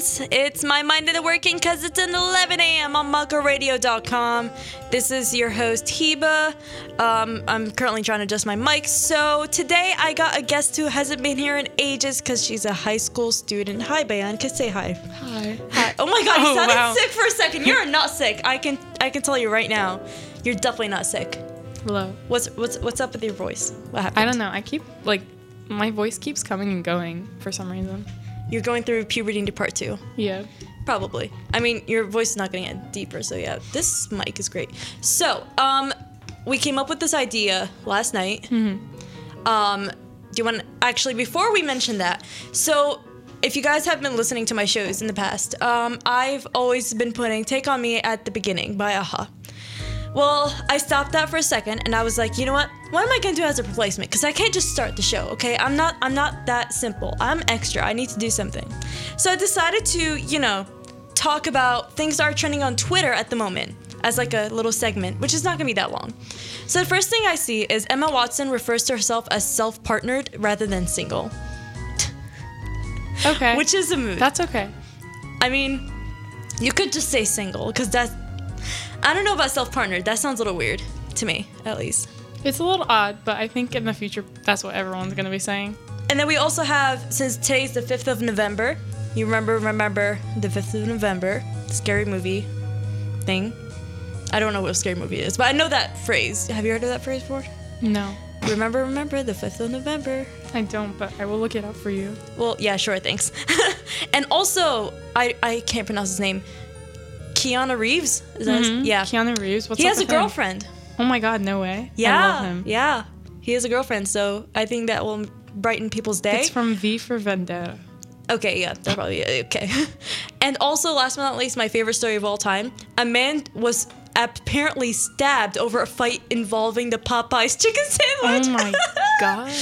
friends. It's my mind in the working because it's an 11 a.m. on montcoradio.com. This is your host, Heba. Um, I'm currently trying to adjust my mic. So today I got a guest who hasn't been here in ages because she's a high school student. Hi, Bayanne. Can say hi. Hi. Hi. Oh my God, you Oh, sounded wow. sick for a second. You're not sick. I can I can tell you right now. You're definitely not sick. Hello. What's what's what's up with your voice? What happened? I don't know. I keep like my voice keeps coming and going for some reason. You're going through puberty into part two. Yeah. Probably. I mean, your voice is not going to get deeper, so yeah, this mic is great. So, um, we came up with this idea last night. Mm-hmm. Um, do you want actually before we mention that? So, if you guys have been listening to my shows in the past, um, I've always been putting "Take on Me" at the beginning by a-ha. Well, I stopped that for a second, and I was like, you know what? What am I gonna do as a replacement? Because I can't just start the show, okay? I'm not. I'm not that simple. I'm extra. I need to do something. So I decided to, you know, talk about things that are trending on Twitter at the moment as like a little segment, which is not gonna be that long. So the first thing I see is Emma Watson refers to herself as self-partnered rather than single, Okay. which is a mood. that's okay. I mean, you could just say single because that's. I don't know about self-partnered. That sounds a little weird to me, at least. It's a little odd, but I think in the future that's what everyone's gonna be saying. And then we also have, since today's the 5th of November, you remember, remember the 5th of November, scary movie thing. I don't know what a scary movie is, but I know that phrase. Have you heard of that phrase before? No, Remember, remember the 5th of November. I don't, but I will look it up for you. Well, yeah, sure, thanks. and also, I, I can't pronounce his name. Keanu Reeves? Is that his- Mhm. Yeah. Keanu Reeves. What's he has a with him? girlfriend. Oh my God, no way. Yeah. I love him. Yeah. He has a girlfriend, so I think that will brighten people's day. It's from V for Vendetta. Okay, yeah, that probably okay. and also, last but not least, my favorite story of all time: a man was apparently stabbed over a fight involving the Popeyes chicken sandwich. Oh my God.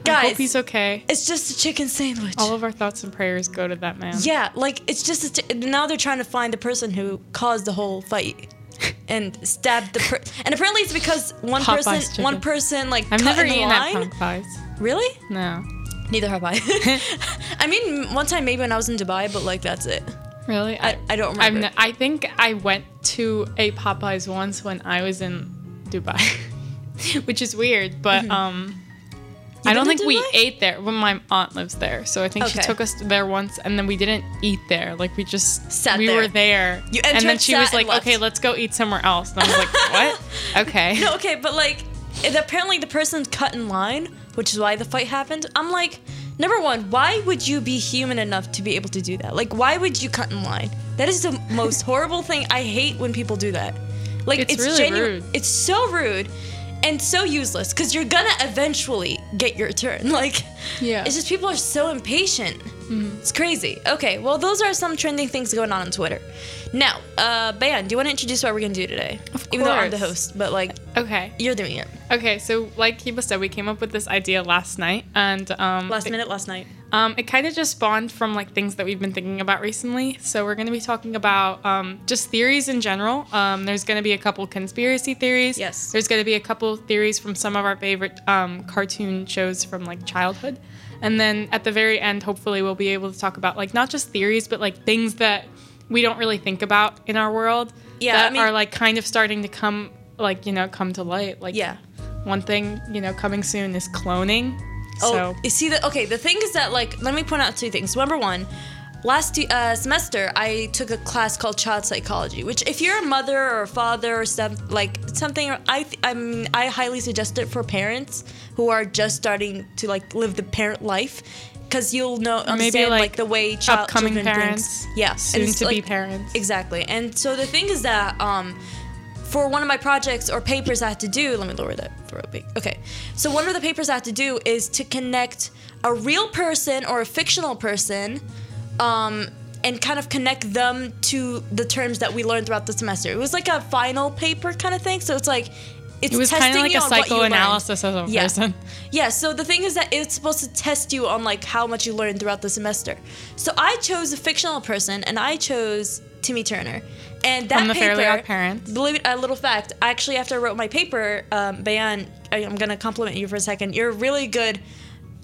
I Guys. hope he's okay. it's just a chicken sandwich. All of our thoughts and prayers go to that man. yeah, like it's just a t- now they're trying to find the person who caused the whole fight. And stabbed the per- and apparently it's because one Popeyes person chicken. one person like I've never eaten line. at Popeyes. Really? No. Neither have I. I mean, one time maybe when I was in Dubai, but like that's it. Really? I, I don't remember. ne- I think I went to a Popeyes once when I was in Dubai, which is weird, but um, I don't think we Dubai? ate there when my aunt lives there. So I think she took us there once, and then we didn't eat there. Like we just Sat we there. were there, You and then she was like, "Okay, let's go eat somewhere else." And I was like, "What? Okay." No, okay, but like, apparently the person cut in line, which is why the fight happened. I'm like, number one, why would you be human enough to be able to do that? Like, why would you cut in line? That is the most horrible thing. I hate when people do that. Like, It's it's, really genuine. rude. It's so rude. And so useless because you're gonna eventually get your turn. Like, Yeah. it's just people are so impatient. It's crazy. Okay, well, those are some trending things going on on Twitter. Now, uh, Bayanne, do you want to introduce what we're gonna do today? Of course. Even though I'm the host, but like, Okay. you're doing it. Okay. So, like Kiba said, we came up with this idea last night, and um, Last minute, last night. Um, it kind of just spawned from like things that we've been thinking about recently. So we're going to be talking about um, just theories in general. Um, there's going to be a couple conspiracy theories. Yes. There's going to be a couple theories from some of our favorite um, cartoon shows from like childhood, and then at the very end, hopefully, we'll be able to talk about like not just theories, but like things that we don't really think about in our world. Yeah, That I mean- are like kind of starting to come like you know come to light. Like Yeah. One thing you know coming soon is cloning. Oh, So you see that? Okay, the thing is that like, let me point out two things. Number one, last uh, semester I took a class called child psychology, which if you're a mother or a father or some like something, I th- I mean I highly suggest it for parents who are just starting to like live the parent life. Because you'll know maybe, understand like, like, the way child upcoming parents, thinks. yeah, and soon to be parents. Exactly. And so the thing is that um, for one of my projects or papers I had to do, let me lower that for a big. Okay. So one of the papers I had to do is to connect a real person or a fictional person um, and kind of connect them to the terms that we learned throughout the semester. It was like a final paper kind of thing. So it's like, it's It was testing kind of like you a on what you learned. psychoanalysis of a Yeah. person. Yeah, so the thing is that it's supposed to test you on like how much you learned throughout the semester. So I chose a fictional person and I chose Timmy Turner. And that From the paper, Fairly Odd Parents. believe it, a little fact. Actually, after I wrote my paper, um, Bayanne, I, I'm gonna compliment you for a second. You're a really good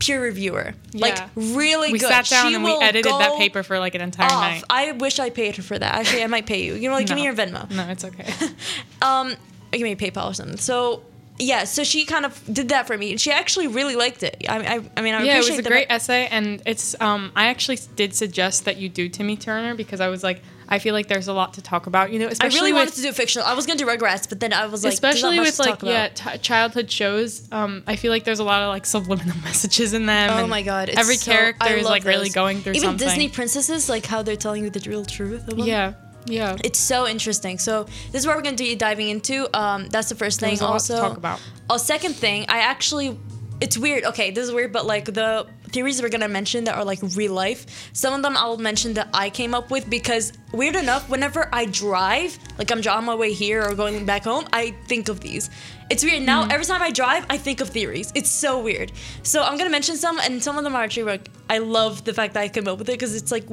peer reviewer. Yeah. Like really We good. sat down She and we edited that paper for like an entire off. night. I wish I paid her for that. Actually, I might pay you. You know, like give me your Venmo. No, it's okay. Um, give me PayPal or something. So yeah, so she kind of did that for me, and she actually really liked it. I, I, I mean, I yeah, it was a great essay, and it's. Um, I actually did suggest that you do Timmy Turner because I was like, I feel like there's a lot to talk about. You know, I really with, wanted to do fictional. I was gonna do Rugrats, but then I was like, especially with to like yeah t- childhood shows. Um, I feel like there's a lot of like subliminal messages in them. Oh my god! It's every so- character is like really going through Even something. Disney princesses, like how they're telling you the real truth. Yeah, yeah. It's so interesting. So this is what we're gonna be diving into. Um, that's the first thing. There's a lot also, to talk about. a second thing, I actually, it's weird. Okay, this is weird, but like the theories we're gonna mention that are like real life. Some of them I'll mention that I came up with because weird enough, whenever I drive, like I'm on my way here or going back home, I think of these. It's weird now. Hmm. Every time I drive, I think of theories. It's so weird. So I'm gonna mention some, and some of them are actually like I love the fact that I came up with it because it's like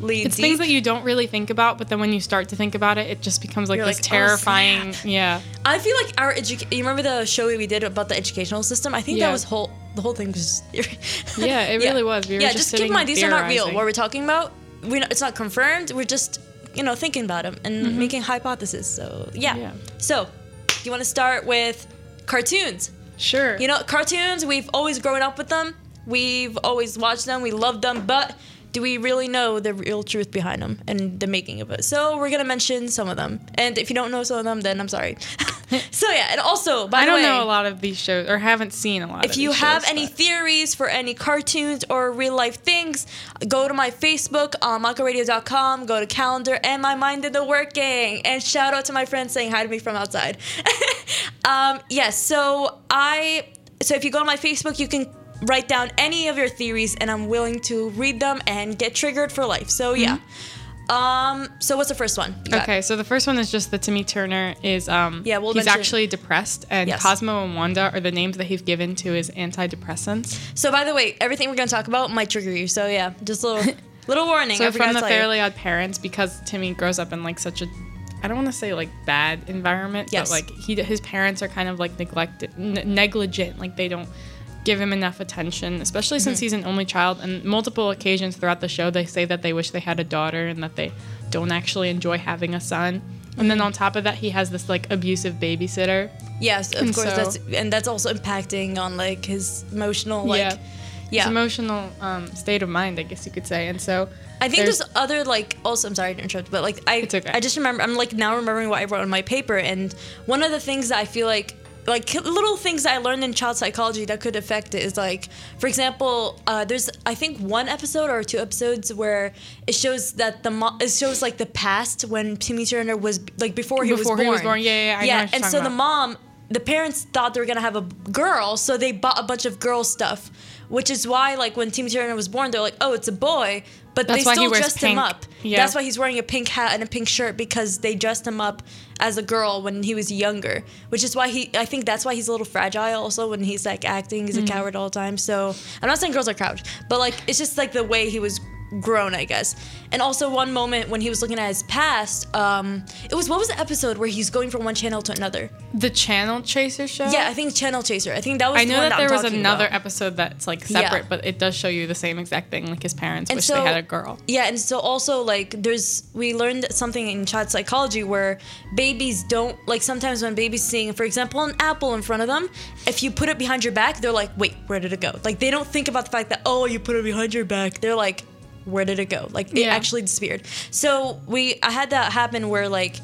weirdly It's deep. things that you don't really think about, but then when you start to think about it, it just becomes like You're this like, "Oh, terrifying. yeah, I feel like our education. You remember the show we did about the educational system? I think Yeah. that was whole. The whole thing was. Yeah, it really was. We were yeah, just just keep in mind these are not real. What we're talking about, we it's not confirmed. We're just you know thinking about them and making hypotheses. So yeah. Mm-hmm. Yeah. So, you want to start with cartoons? sure. You know, cartoons. We've always grown up with them. We've always watched them. We love them, but. Do we really know the real truth behind them and the making of it? So we're gonna mention some of them, and if you don't know some of them, then I'm sorry. so yeah, and also by I don't way, know a lot of these shows, or haven't seen a lot. Of them. If you have shows, any but- theories for any cartoons or real life things, go to my Facebook on montcoradio.com, go to calendar, and my mind in the working. And shout out to my friends saying hi to me from outside. um, yes, so I so if you go to my Facebook, you can write down any of your theories, and I'm willing to read them and get triggered for life. So yeah. Um, so what's the first one? Okay, so the first one is just that Timmy Turner is um Yeah, we'll he's mention- actually depressed and Yes. Cosmo and Wanda are the names that he's given to his antidepressants. So by the way, everything we're gonna talk about might trigger you. So yeah, just a little little warning. So from the. Fairly Odd Parents, because Timmy grows up in like such a I don't want to say like bad environment, Yes. but like he his parents are kind of like neglected, n- negligent, like they don't give him enough attention, especially since Mm-hmm. he's an only child. And multiple occasions throughout the show, they say that they wish they had a daughter and that they don't actually enjoy having a son. And then on top of that, he has this like abusive babysitter. Yes, of And course. so- that's and that's also impacting on like his emotional like yeah. yeah. His emotional um, state of mind, I guess you could say. And so I think there's- there's, other like also I'm sorry to interrupt, but like I okay. I just remember I'm like now remembering what I wrote on my paper and one of the things that I feel like like little things I learned in child psychology that could affect it is like for example uh, there's I think one episode or two episodes where it shows that the mo- it shows like the past when Timmy Turner was like before he was born. Before he was born, yeah, yeah, yeah, I know yeah and so talking the mom the parents thought they were gonna have a girl, so they bought a bunch of girl stuff, which is why like when Timmy Turner was born, they're like, oh, it's a boy, but That's they still dressed him up. Yeah. That's why he's wearing a pink hat and a pink shirt because they dressed him up as a girl when he was younger, which is why he. I think that's why he's a little fragile. Also, when he's like acting, he's a Mm-hmm. coward all the time. So I'm not saying girls are cowards, but like it's just like the way he was grown, I guess. And also one moment when he was looking at his past, um, it was what was the episode where he's going from one channel to another? the Channel Chaser show. Yeah, I think Channel Chaser. I think that was. I the know one that I'm there was another about. episode that's like Yeah. separate, but it does show you the same exact thing. Like his parents And wish so- they had a girl. Yeah, and so also like there's we learned something in child psychology where babies don't like sometimes when babies seeing, for example, an apple in front of them, if you put it behind your back, they're like, wait, where did it go? Like they don't think about the fact that oh, you put it behind your back. They're like, where did it go? Like it Yeah. actually disappeared. So we I had that happen where like.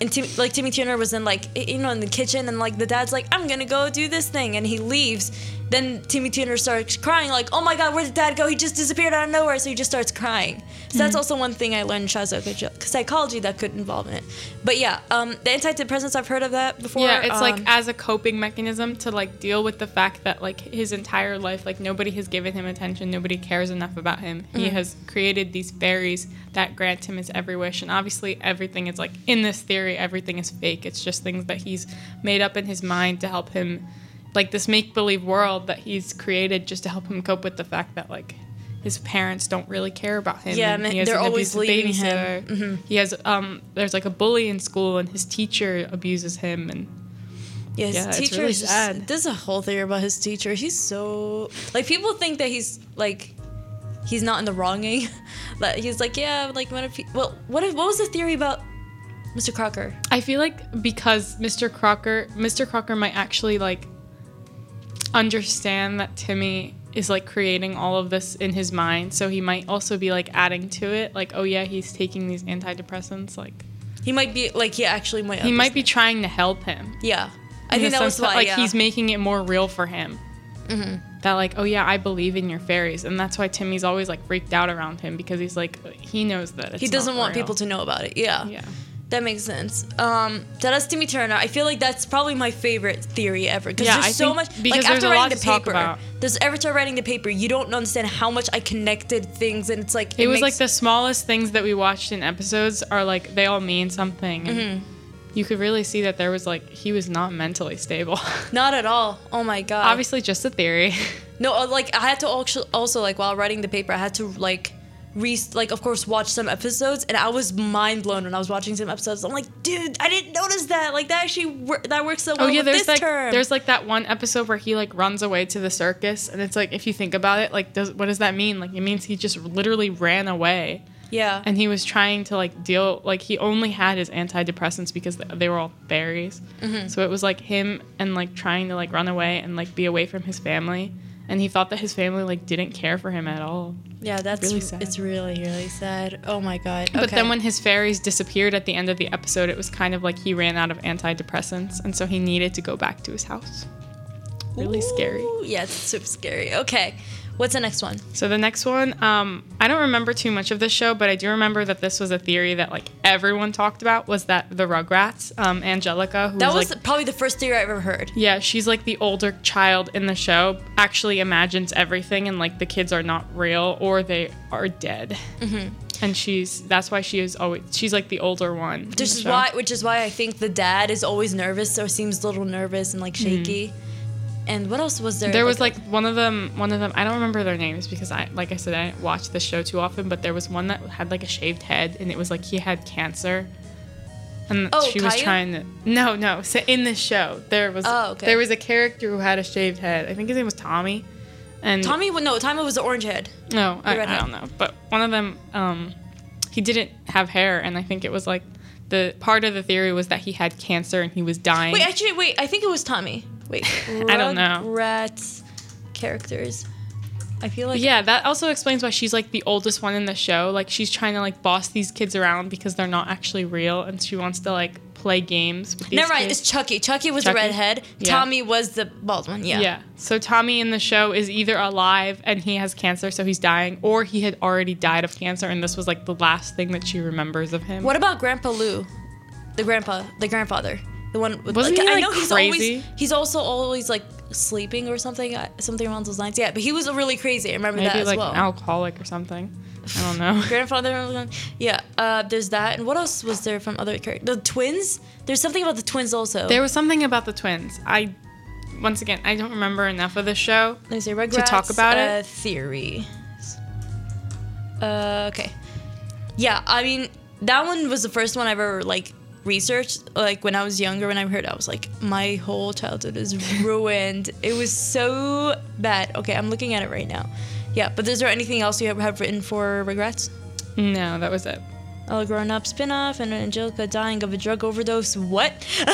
And Tim, like Timmy Turner was in like you know in the kitchen and like the dad's like I'm gonna go do this thing and he leaves. Then Timmy Turner starts crying like oh my god where did dad go? He just disappeared out of nowhere. So he just starts crying. So that's also one thing I learned in child psychology that could involve in it. But yeah, um, the antidepressants I've heard of that before. yeah, it's like um, as a coping mechanism to like deal with the fact that like his entire life, like nobody has given him attention, nobody cares enough about him. Mm-hmm. He has created these fairies that grant him his every wish, and obviously everything is like in this theory, everything is fake. It's just things that he's made up in his mind to help him, like this make believe world that he's created just to help him cope with the fact that like. His parents don't really care about him. Yeah, and he has they're always leaving him. babysitter. He has um. There's like a bully in school, and his teacher abuses him, and Yeah, his Yeah, teacher really sad. There's a whole theory about his teacher. He's so like people think that he's like he's not in the wronging. but he's like, yeah, like what if he, well, what if what was the theory about Mr. Crocker? I feel like because Mr. Crocker, Mr. Crocker might actually like understand that Timmy is like creating all of this in his mind, so he might also be like adding to it, like, oh yeah, he's taking these antidepressants, like He might be like he actually might. he might be trying to help him. Yeah, I in think that was why. like yeah. he's making it more real for him. Mm-hmm. That like, oh yeah, I believe in your fairies, and that's why Timmy's always like freaked out around him because he's like, he knows that he doesn't want real. people to know about it. Yeah. Yeah. That makes sense. Um, Timmy Turner. I feel like that's probably my favorite theory ever because Yeah, there's I so much. because like after a writing lot the paper, there's after writing the paper, you don't understand how much I connected things, and it's like It, was like the smallest things that we watched in episodes are like they all mean something. And Mm-hmm. You could really see that there was like he was not mentally stable. not at all. Oh my god. Obviously, just a theory. No, uh, like I had to also, also like while writing the paper, I had to like re like of course watched some episodes, and I was mind blown when I was watching some episodes. I'm like, dude, I didn't notice that. Like that actually wor- that works so well oh yeah, there's this like term. there's like that one episode where he like runs away to the circus, and it's like if you think about it, like does what does that mean? Like it means he just literally ran away, yeah. and he was trying to like deal like he only had his antidepressants because they were all berries. Mm-hmm. So it was like him and like trying to like run away and like be away from his family. And he thought that his family like didn't care for him at all. yeah, that's really sad. It's really really sad. Oh my god. But then when his fairies disappeared at the end of the episode, it was kind of like he ran out of antidepressants, and so he needed to go back to his house. Really scary. Ooh, Yeah, it's super scary. Okay, what's the next one? So the next one, um, I don't remember too much of this show, but I do remember that this was a theory that like everyone talked about was that the Rugrats, um, Angelica, who That was like, probably the first theory I ever heard. yeah, she's like the older child in the show, actually imagines everything, and like the kids are not real or they are dead. Mm-hmm. And she's that's why she is always she's like the older one. Which is why, which is why I think the dad is always nervous or seems a little nervous and like shaky. And what else was there? There was like one of them. One of them. I don't remember their names because I, like I said, I didn't watch the show too often. But there was one that had like a shaved head, and it was like he had cancer, and Oh, she was trying to. No, no. So in the show, there was Oh, okay. there was a character who had a shaved head. I think his name was Tommy, and Tommy. No, Tommy was the orange head. No, I, I don't know. But one of them, um, he didn't have hair, and I think it was like the part of the theory was that he had cancer and he was dying. Wait, actually, wait. I think it was Tommy. Wait, I don't know. Rats characters. I feel like yeah, that also explains why she's like the oldest one in the show. Like she's trying to like boss these kids around because they're not actually real, and she wants to like play games with these Never mind. kids. It's Chucky. Chucky was Chucky? the redhead. Yeah. Tommy was the bald one. Yeah. yeah. So Tommy in the show is either alive and he has cancer, so he's dying, or he had already died of cancer, and this was like the last thing that she remembers of him. What about Grandpa Lou, the grandpa, the grandfather, the one? With, Wasn't he, I like, know he's crazy? always he's also always like sleeping or something, uh, something around those lines. Yeah, but he was really crazy. I remember Maybe that as like well. an alcoholic or something. I don't know. grandfather. Yeah, uh, there's that. And what else was there from other characters? The twins. There's something about the twins also. There was something about the twins. I, once again, I don't remember enough of the show. Me see. Rugrats, talk about uh, it? Theory. Uh, okay. Yeah, I mean that one was the first one I ever like researched. Like when I was younger, when I heard, it, I was like, my whole childhood is ruined. it was so bad. Okay, I'm looking at it right now. Yeah, but is there anything else you have written for Rugrats? No, that was it. All grown up spin-off and Angelica dying of a drug overdose. What?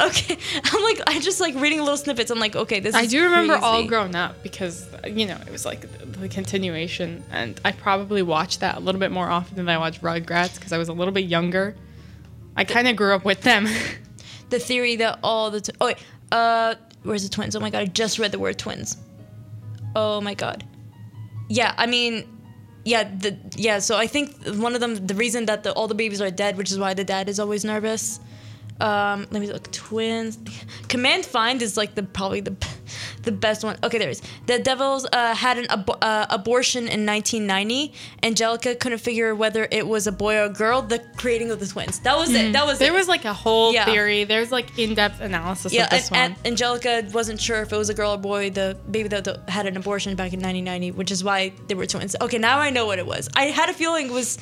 okay, I'm like I just like reading little snippets. I'm like, okay, this. I do remember All. Grown Up because, you know, it was like the, the continuation. And I probably watched that a little bit more often than I watched Rugrats because I was a little bit younger. I kind of grew up with them. the theory that all the tw- oh wait, uh where's the twins? Oh my god, I just read the word twins. Oh my god. Yeah, I mean yeah, the yeah, so I think one of them the reason that the, all the babies are dead, which is why the dad is always nervous. Um, let me look. Twins. Command Find is like the probably the the best one. Okay, there is. The DeVilles uh, had an abo- uh, abortion in 1990. Angelica couldn't figure whether it was a boy or a girl. The creating of the twins. That was it. That was there it. was like a whole Yeah. theory. There's like in-depth analysis Yeah, of this and, one. and Angelica wasn't sure if it was a girl or boy. The baby that that had an abortion back in 1990, which is why they were twins. Okay, now I know what it was. I had a feeling it was,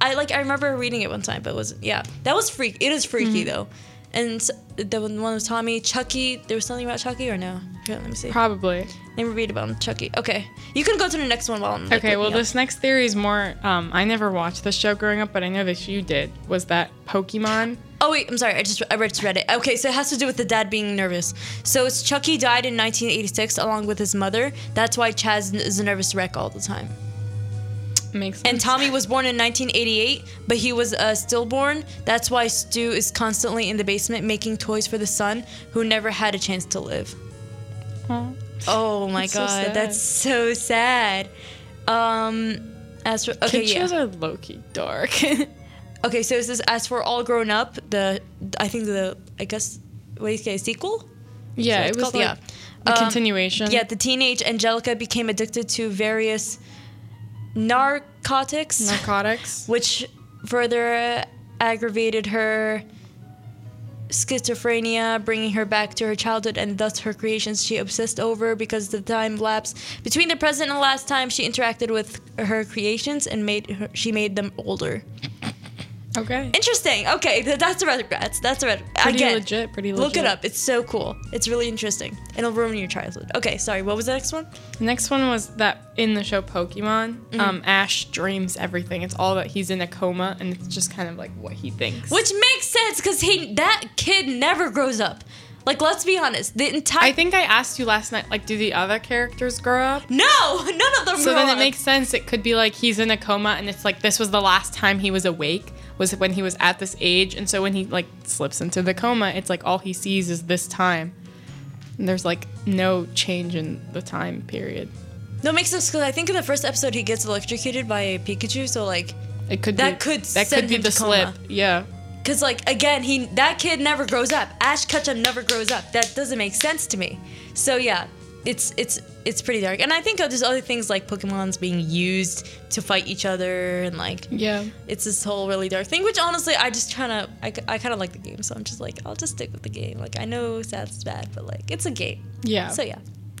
I like I remember reading it one time, but it was yeah, that was freak. It is freaky Mm-hmm. though, and the one was Tommy. Chucky. There was something about Chucky or no? Here, let me see. Probably. Me read about Chucky. Okay, you can go to the next one while I'm. like, Okay, well, up. this next theory is more. Um, I never watched this show growing up, but I know that you did. Was that Pokemon? Oh wait, I'm sorry. I just I just read it. Okay, so it has to do with the dad being nervous. So it's Chucky died in 1986 along with his mother. That's why Chaz is a nervous wreck all the time. Makes sense. And Tommy was born in 1988, but he was uh, stillborn. That's why Stu is constantly in the basement making toys for the son who never had a chance to live. Aw. Oh my That's god, sad. that's so sad. Um, as for okay, Kid yeah. shows are low key dark. Okay, so it says as for all grown up, the I think the I guess what do you say sequel? yeah, it was called- like yeah. a Um, continuation. Yeah, the teenage Angelica became addicted to various narcotics, narcotics. which further aggravated her schizophrenia, bringing her back to her childhood and thus her creations she obsessed over because the time lapse between the present and the last time she interacted with her creations and made her, she made them older. Okay. Interesting. Okay, th- that's the red That's That's a Red. Pretty Again, legit. Pretty legit. Look it up. It's so cool. It's really interesting. It'll ruin your childhood. Okay, sorry. What was the next one? The next one was that in the show Pokemon, Mm-hmm. um, Ash dreams everything. It's all that he's in a coma, and it's just kind of like what he thinks. Which makes sense because he that kid never grows up. Like, let's be honest. The entire I think I asked you last night, like, do the other characters grow up? no, none of them. So then it makes sense. It could be like he's in a coma, and it's like this was the last time he was awake, was when he was at this age, and so when he like slips into the coma, it's like all he sees is this time. And there's like no change in the time period. no, it makes sense because I think in the first episode he gets electrocuted by a Pikachu. So like, It could That be, could that could be the slip. Yeah. Cause like again, he that kid never grows up. Ash Ketchum never grows up. That doesn't make sense to me. So yeah, it's it's it's pretty dark. And I think there's other things like Pokemon's being used to fight each other, and like Yeah. it's this whole really dark thing. Which honestly, I just kind of I, I kind of like the game, so I'm just like I'll just stick with the game. Like I know that's bad, but like it's a game. Yeah. So yeah.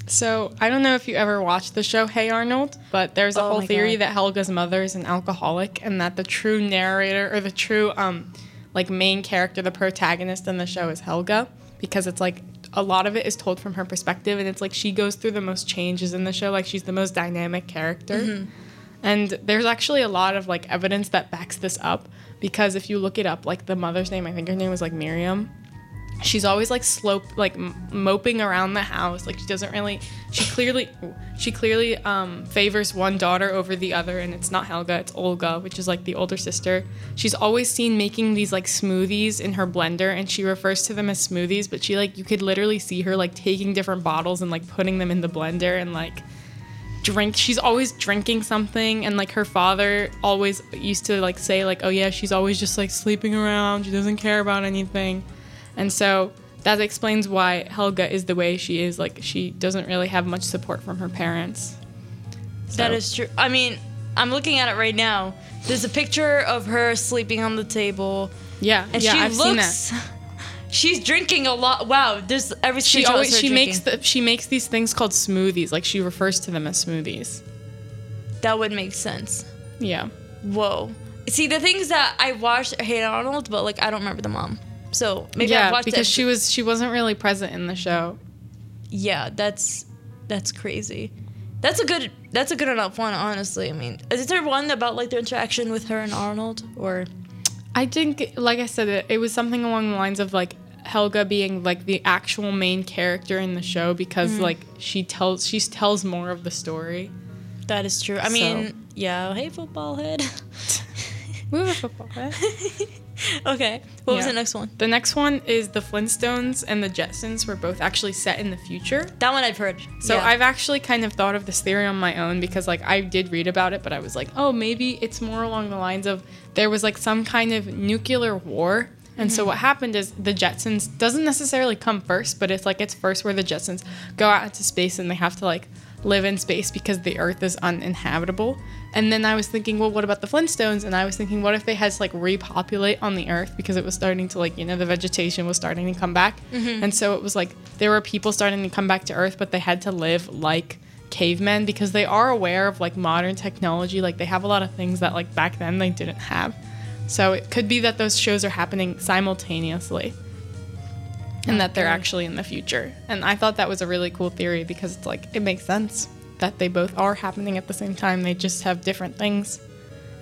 So I don't know if you ever watched the show Hey Arnold, but there's a Oh whole theory God. that Helga's mother is an alcoholic and that the true narrator or the true um like main character, the protagonist in the show is Helga because it's like a lot of it is told from her perspective and it's like she goes through the most changes in the show, like she's the most dynamic character. Mm-hmm. And there's actually a lot of like evidence that backs this up because if you look it up, like the mother's name, I think her name was like Miriam she's always like slope like moping around the house. Like she doesn't really she clearly she clearly um, favors one daughter over the other and it's not helga it's olga which is like the older sister. She's always seen making these like smoothies in her blender and she refers to them as smoothies but she like you could literally see her like taking different bottles and like putting them in the blender and like drink she's always drinking something and like her father always used to like say like oh yeah she's always just like sleeping around she doesn't care about anything and so that explains why Helga is the way she is. Like she doesn't really have much support from her parents. That So- is true. I mean, I'm looking at it right now. There's a picture of her sleeping on the table, yeah, and yeah, she I've seen looks. that. She's drinking a lot. Wow, there's every She always she makes the, she makes these things called smoothies. Like she refers to them as smoothies. that would make sense. Yeah. Whoa. See, the things that I watched Hey Arnold, but like I don't remember the mom. So maybe I yeah, watched because it. she was she wasn't really present in the show. yeah, that's that's crazy. That's a good that's a good enough one, honestly. I mean, is there one about like their interaction with her and Arnold, or I think, like I said, it, it was something along the lines of like Helga being like the actual main character in the show because Mm. like she tells she tells more of the story. that is true? I So- mean, yeah. Hey, football head. We have a football head. okay, what was the next one? The next one is the Flintstones and the Jetsons were both actually set in the future. That one I've heard. So Yeah. I've actually kind of thought of this theory on my own because like I did read about it, but I was like, oh, maybe it's more along the lines of there was like some kind of nuclear war. And so mm-hmm. what happened is the Jetsons doesn't necessarily come first, but it's like it's first where the Jetsons go out into space and they have to like live in space because the Earth is uninhabitable. And then I was thinking, well, what about the Flintstones? And I was thinking, what if they had to like repopulate on the Earth because it was starting to like, you know, the vegetation was starting to come back. Mm-hmm. And so it was like there were people starting to come back to Earth, but they had to live like cavemen because they are aware of like modern technology. Like they have a lot of things that like back then they didn't have. So it could be that those shows are happening simultaneously. And that they're actually in the future. And I thought that was a really cool theory because it's like it makes sense that they both are happening at the same time. They just have different things.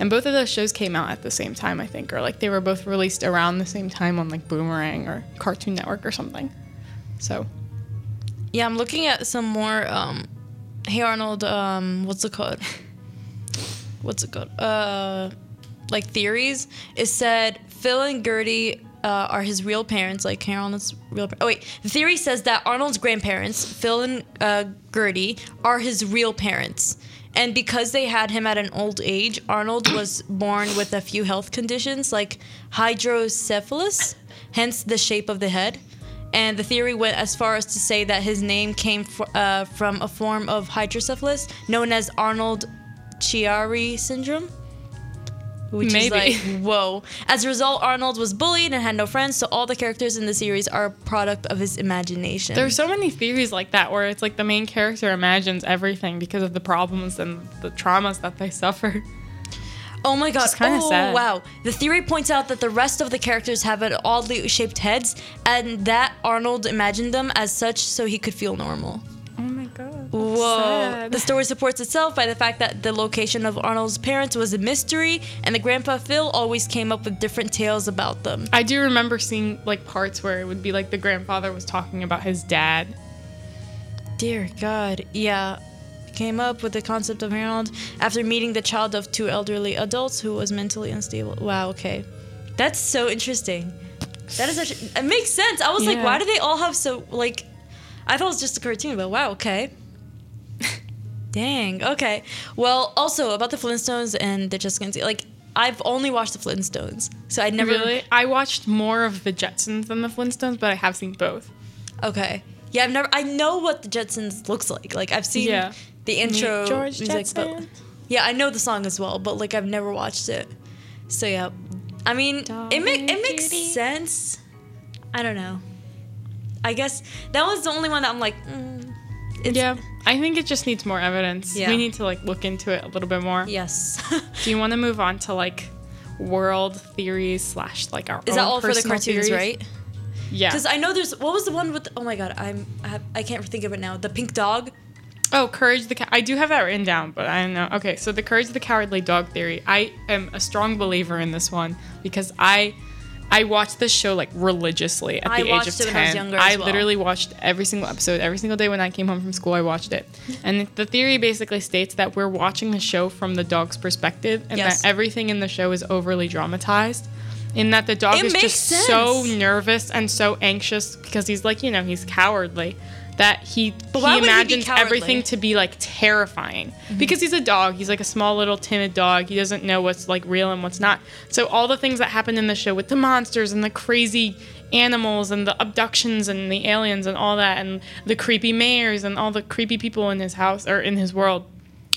And both of those shows came out at the same time, I think, or like they were both released around the same time on like Boomerang or Cartoon Network or something. So Yeah, I'm looking at some more. Um, hey Arnold, um, what's it called? What's it called? Uh, like theories. It said Phil and Gertie uh, are his real parents, like Hey Arnold's real. Pa- oh wait, the theory says that Arnold's grandparents, Phil and uh, Gertie, are his real parents. And because they had him at an old age, Arnold was born with a few health conditions like hydrocephalus, hence the shape of the head. And the theory went as far as to say that his name came fr- uh, from a form of hydrocephalus known as Arnold Chiari syndrome. Which Maybe. is like, whoa. As a result, Arnold was bullied and had no friends, so all the characters in the series are a product of his imagination. There's so many theories like that where it's like the main character imagines everything because of the problems and the traumas that they suffer. Oh my god! oh sad. wow! The theory points out that the rest of the characters have an oddly shaped heads, and that Arnold imagined them as such so he could feel normal. Whoa! The story supports itself by the fact that the location of Arnold's parents was a mystery, and the grandpa Phil always came up with different tales about them. I do remember seeing like parts where it would be like the grandfather was talking about his dad. Dear God, yeah. Came up with the concept of Arnold after meeting the child of two elderly adults who was mentally unstable. Wow, okay. That's so interesting. That is actually, it makes sense. I was like, why do they all have so, like, I thought it was just a cartoon, but wow, okay. Dang, okay. Well, also about the Flintstones and the Jetsons, like, I've only watched the Flintstones, so I never. Really? I watched more of the Jetsons than the Flintstones, but I have seen both. Okay. Yeah, I've never. I know what the Jetsons looks like. Like I've seen Yeah. the intro George music, but Jetson. yeah, I know the song as well. But like I've never watched it. So yeah, I mean, it make it makes Judy. sense. I don't know. I guess that was the only one that I'm like. Mm, it's, yeah, I think it just needs more evidence. Yeah. We need to like look into it a little bit more. Yes. Do you want to move on to like world theories slash like our Is that all for the cartoons, theories? right? Yeah. Because I know there's what was the one with? Oh my god, I'm I, have, I can't think of it now. The pink dog. Oh, Courage the Cow- I do have that written down, but I don't know. Okay, so the Courage the Cowardly Dog theory. I am a strong believer in this one because I I watched this show like religiously at I the age of it 10. when I was younger I well. literally watched every single episode every single day when I came home from school. I watched it. And the theory basically states that we're watching the show from the dog's perspective and Yes. that everything in the show is overly dramatized. In that the dog It is just so nervous and so anxious because he's like, you know, he's cowardly that he he would he imagines everything to be like terrifying Mm-hmm. because he's a dog. He's like a small little timid dog. He doesn't know what's like real and what's not. So all the things that happen in the show with the monsters and the crazy animals and the abductions and the aliens and all that and the creepy mayors and all the creepy people in his house or in his world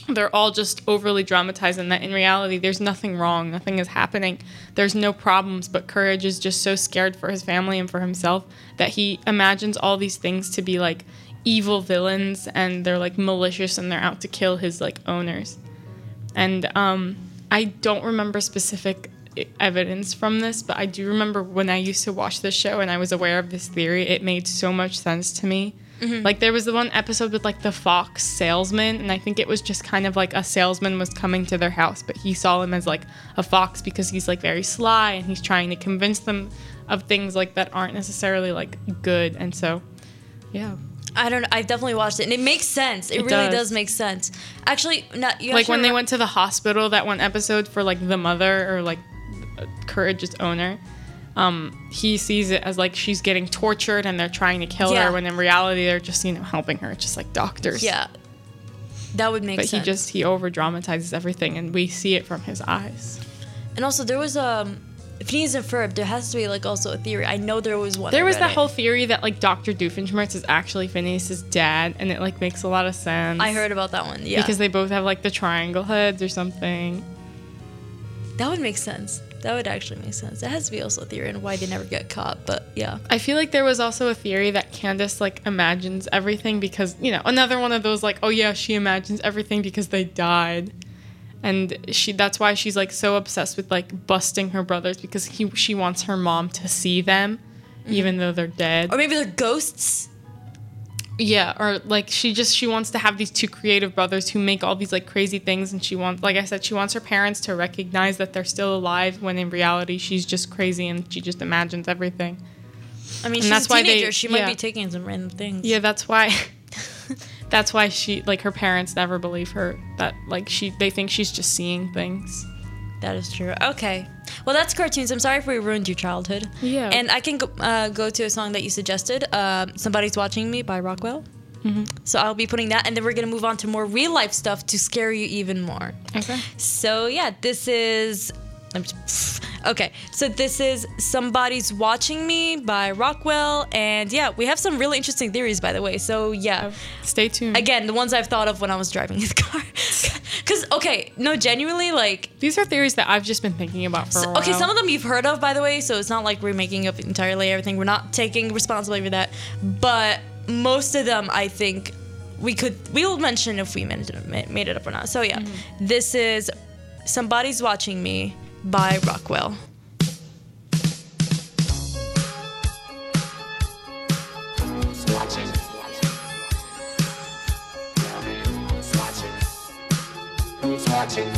they're all just overly dramatized and that in reality there's nothing wrong nothing is happening there's no problems but courage is just so scared for his family and for himself that he imagines all these things to be like evil villains and they're like malicious and they're out to kill his like owners. And um, i don't remember specific evidence from this but i do remember when i used to watch this show and i was aware of this theory it made so much sense to me. Like there was the one episode with like the fox salesman, and I think it was just kind of like a salesman was coming to their house, but he saw him as like a fox because he's like very sly and he's trying to convince them of things like that aren't necessarily like good. And so, yeah, I don't. Know. I've definitely watched it, and it makes sense. It, It really does. does. make sense. Actually, not you like when they went to the hospital that one episode for like the mother or like Courage's owner. Um, he sees it as like she's getting tortured and they're trying to kill Yeah. her when in reality they're just you know helping her, It's just like doctors. Yeah, that would make sense. but sense. he just he over dramatizes everything and we see it from his eyes and also there was um, Phineas and Ferb. There has to be like also a theory. I know there was one. there I was that it. whole theory that like dr doofenshmirtz is actually phineas's dad and it like makes a lot of sense I heard about that one. Yeah, because they both have like the triangle heads or something that would make sense. That would actually make sense. That has to be also a theory on why they never get caught. But yeah, i feel like there was also a theory that candace like imagines everything because you know another one of those like oh yeah she imagines everything because they died and she that's why she's like so obsessed with like busting her brothers because he she wants her mom to see them mm-hmm. even though they're dead. Or maybe they're ghosts. Yeah, or like she just she wants to have these two creative brothers who make all these like crazy things and she wants like I said she wants her parents to recognize that they're still alive when in reality she's just crazy and she just imagines everything. I mean, And she's that's a why they- teenager. she might yeah. be taking some random things. Yeah, that's why that's why she like her parents never believe her that like she they think she's just seeing things. That is true. Okay. Well, that's cartoons. I'm sorry if we ruined your childhood. Yeah. And I can go, uh, go to a song that you suggested, uh, "Somebody's Watching Me" by Rockwell. Mm-hmm. So I'll be putting that, and then we're gonna move on to more real life stuff to scare you even more. Okay. So yeah, this is. Okay, so this is Somebody's Watching Me by Rockwell, and yeah, we have some really interesting theories, by the way. So yeah, Stay tuned. again, the ones I've thought of when I was driving the car. Because okay, no, genuinely, like These are theories that I've just been thinking about for a while. Okay, some of them you've heard of, by the way, so it's not like we're making up entirely everything. We're not taking responsibility for that. But most of them, I think, we could, we will mention if we made it, made it up or not. So, yeah, mm-hmm. this is Somebody's Watching Me by Rockwell. watching.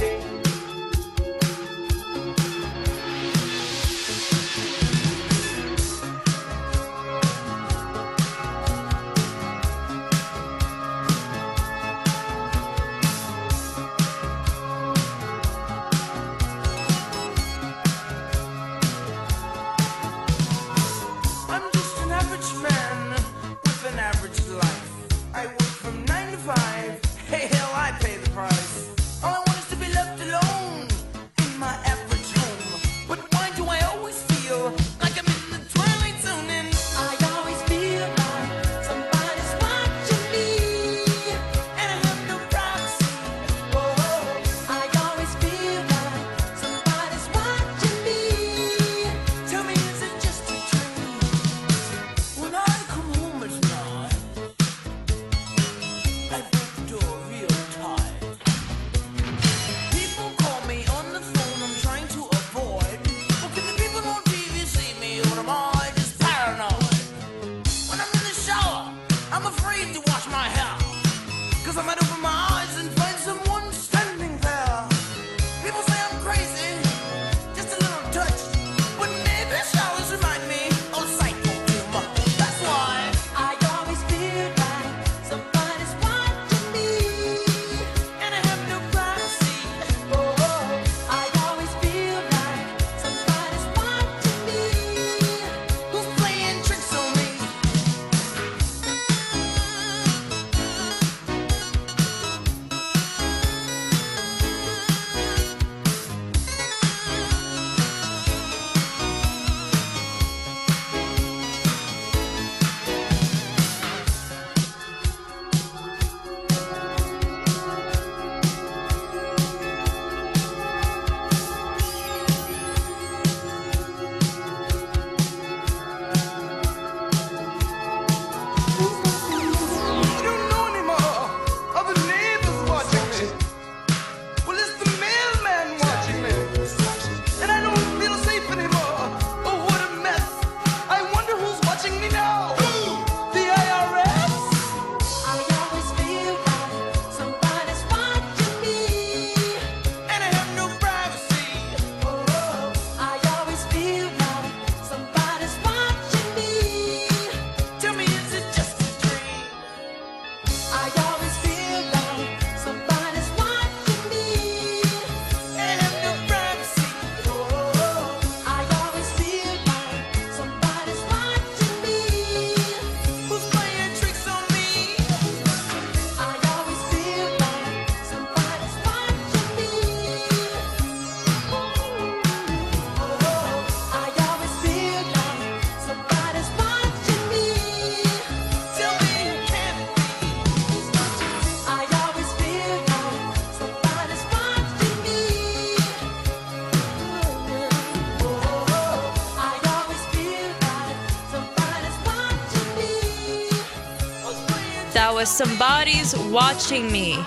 Was Somebody's Watching Me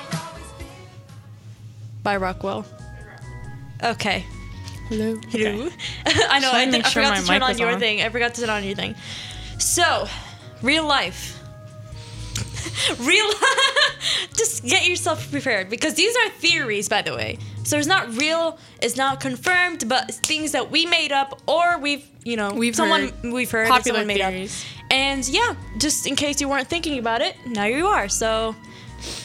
by Rockwell. Okay. Hello. Hello. I know. I, Trying to I sure forgot to turn on your on. thing. I forgot to turn on your thing. So, real life. real. Just get yourself prepared because these are theories, by the way. So it's not real. It's not confirmed, but things that we made up or we've, you know, We've someone heard we've heard popular someone made theories. up. And yeah, just in case you weren't thinking about it, now you are. So,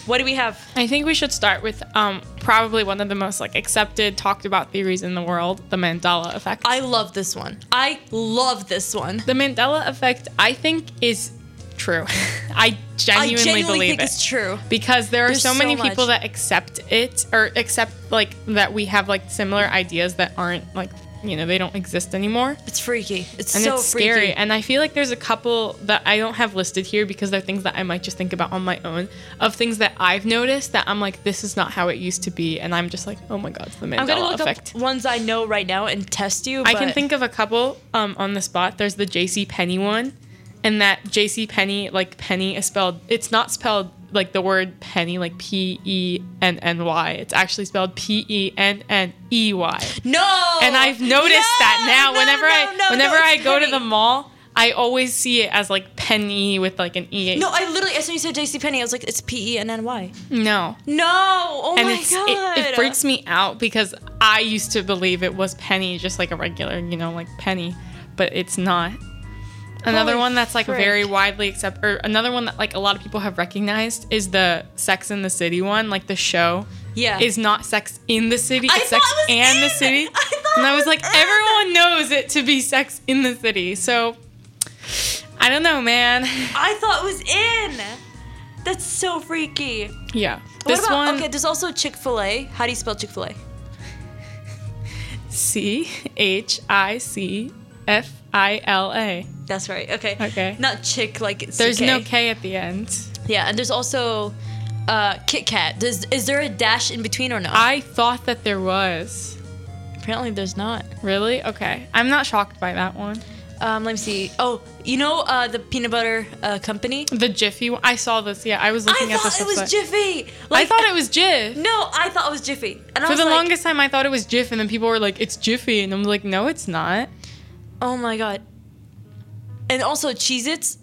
what do we have? I think we should start with um, probably one of the most like accepted, talked about theories in the world, the Mandela effect. I love this one. I love this one. the Mandela effect, I think, is true. I genuinely, I genuinely believe think it. it's true. because there are There's so so many much. people that accept it or accept like that we have like similar ideas that aren't like you know they don't exist anymore It's freaky. It's and so it's freaky. scary and i feel like there's a couple that i don't have listed here because they're things that i might just think about on my own of things that i've noticed that i'm like this is not how it used to be and i'm just like oh my god it's the mandela I'm gonna look effect up ones I know right now and test you. I can think of a couple um, on the spot. There's the J.C. Penney one, and that J.C. Penney, like penny, is spelled. It's not spelled like the word penny, like P E N N Y. It's actually spelled P E N N E Y. no. And I've noticed No, that now. no, whenever no, I whenever I go to the mall, I always see it as like penny with like an E. No, I literally as soon as you said JC Penney, I was like, it's P E N N Y. no. No. Oh and my it's, god. it, it freaks me out because I used to believe it was penny, just like a regular, you know, like penny, but it's not. Another Holy one that's like frick. very widely accepted, or another one that like a lot of people have recognized is the Sex in the City one, like the show. Yeah. Is not Sex in the City, I it's Sex it and the. City. I and I was like, in. everyone knows it to be Sex in the City. So I don't know, man. I thought it was in. That's so freaky. Yeah. What This about one okay? There's also Chick Fil A. How do you spell Chick Fil A? C H I C F I L A. That's right. Okay. Okay. Not chick like it's There's no K at the end. Yeah, and there's also uh, Kit Kat. Does is there a dash in between or no? I thought that there was. Apparently, there's not. Really? Okay. I'm not shocked by that one. Um, let me see. Oh, you know uh, the peanut butter uh, company? The Jiffy one. I saw this. Yeah, I was looking I at this. I thought it was. Jiffy. I thought it was Jif. No, I thought it was Jiffy. And I For was the like, longest time, I thought it was Jif, and then people were like, "It's Jiffy," and I'm like, "No, it's not." Oh my god. And also Cheez-Its.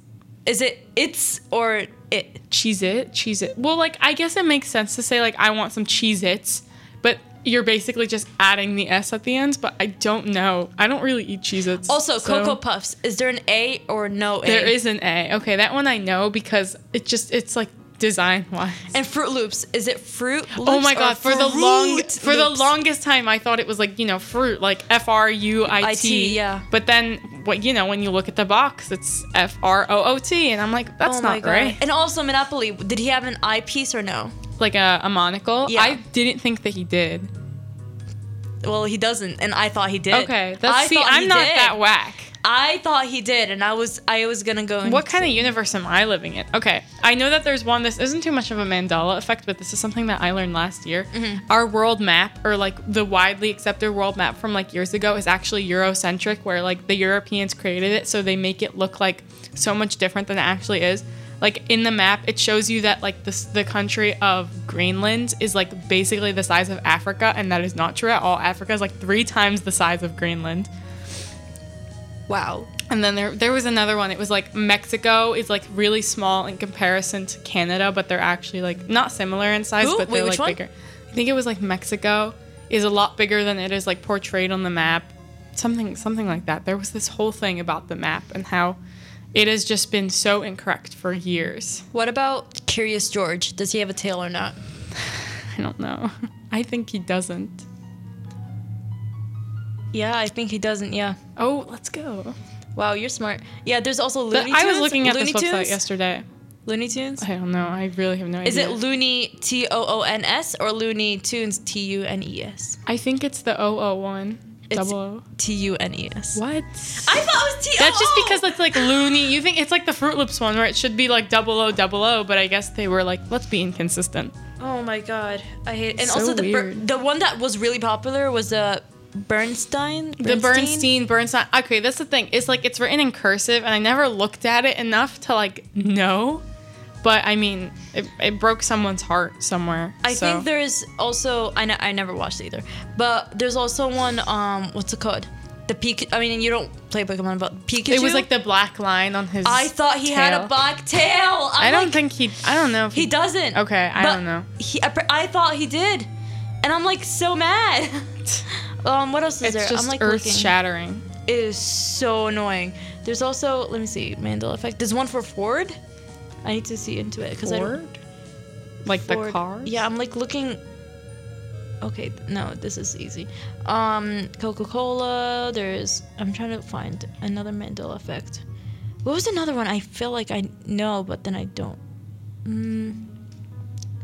Is it it's or it? Cheese it, cheese it. Well, like I guess it makes sense to say like I want some Cheez Its, but you're basically just adding the S at the end. But I don't know. I don't really eat Cheez Its. Also, Cocoa Puffs. Is there an A or no A? There is an A. Okay, that one I know because it just it's like design wise. And Fruit Loops. Is it Fruit oh Loops? Oh my god! For the long Fruit for the longest time, I thought it was like you know fruit, like F R U I T. Yeah. But then what you know when you look at the box, it's F R O O T, and I'm like, that's Oh not god. right. And also Monopoly. Did he have an eyepiece or no? Like a, a monocle. Yeah. I didn't think that he did. Well, he doesn't, and I thought he did. Okay, that's I see, I'm not did. that whack. I thought he did, and I was I was gonna go. What kind of universe am I living in? Okay, I know that there's one. This isn't too much of a Mandela effect, but this is something that I learned last year. Mm-hmm. Our world map, or like the widely accepted world map from like years ago, is actually Eurocentric, where like the Europeans created it, so they make it look like so much different than it actually is. Like in the map, it shows you that like this the country of Greenland is like basically the size of Africa, and that is not true at all. Africa is like three times the size of Greenland. Wow. And then there there was another one. It was like Mexico is like really small in comparison to Canada, but they're actually like not similar in size, Who? but Wait, they're like one? bigger. I think it was like Mexico is a lot bigger than it is like portrayed on the map. Something something like that. There was this whole thing about the map and how it has just been so incorrect for years. What about Curious George? Does he have a tail or not? I don't know. I think he doesn't. Yeah, I think he doesn't. Yeah. Oh, let's go. Wow, you're smart. Yeah, there's also Looney I was looking at Looney this website Tunes? yesterday. Looney Tunes. I don't know. I really have no Is idea. Is it Looney T O O N S or Looney Tunes T U N E S? I think it's the 001. It's Double O. T U N E S. What? I thought it was T O O. That's just because it's like loony. You think it's like the Fruit Loops one where it should be like double O double O, but I guess they were like, let's be inconsistent. Oh my god, I hate. It. And So also the weird. the one that was really popular was the Bernstein. The Bernstein, Bernstein. Okay, that's the thing. It's like it's written in cursive, and I never looked at it enough to like know. but I mean, it, it broke someone's heart somewhere. I so. think there's also I, I never watched either, but there's also one um what's it called? The Pikachu. I mean, you don't play Pokemon, but Pikachu. it was like the black line on his. I thought he had a black tail. I'm I don't like, think he. I don't know if he doesn't. Okay, I don't know. He, I, I thought he did, and I'm like so mad. um, what else is It's there? just I'm like earth looking. shattering. It is so annoying. There's also let me see Mandela effect. There's one for Ford. I need to see into it because I don't. Ford? Like the Ford- car? Yeah, I'm like looking. Okay, no, this is easy. Um, Coca-Cola. There's. I'm trying to find another Mandela effect. What was another one? I feel like I know, but then I don't. Mm.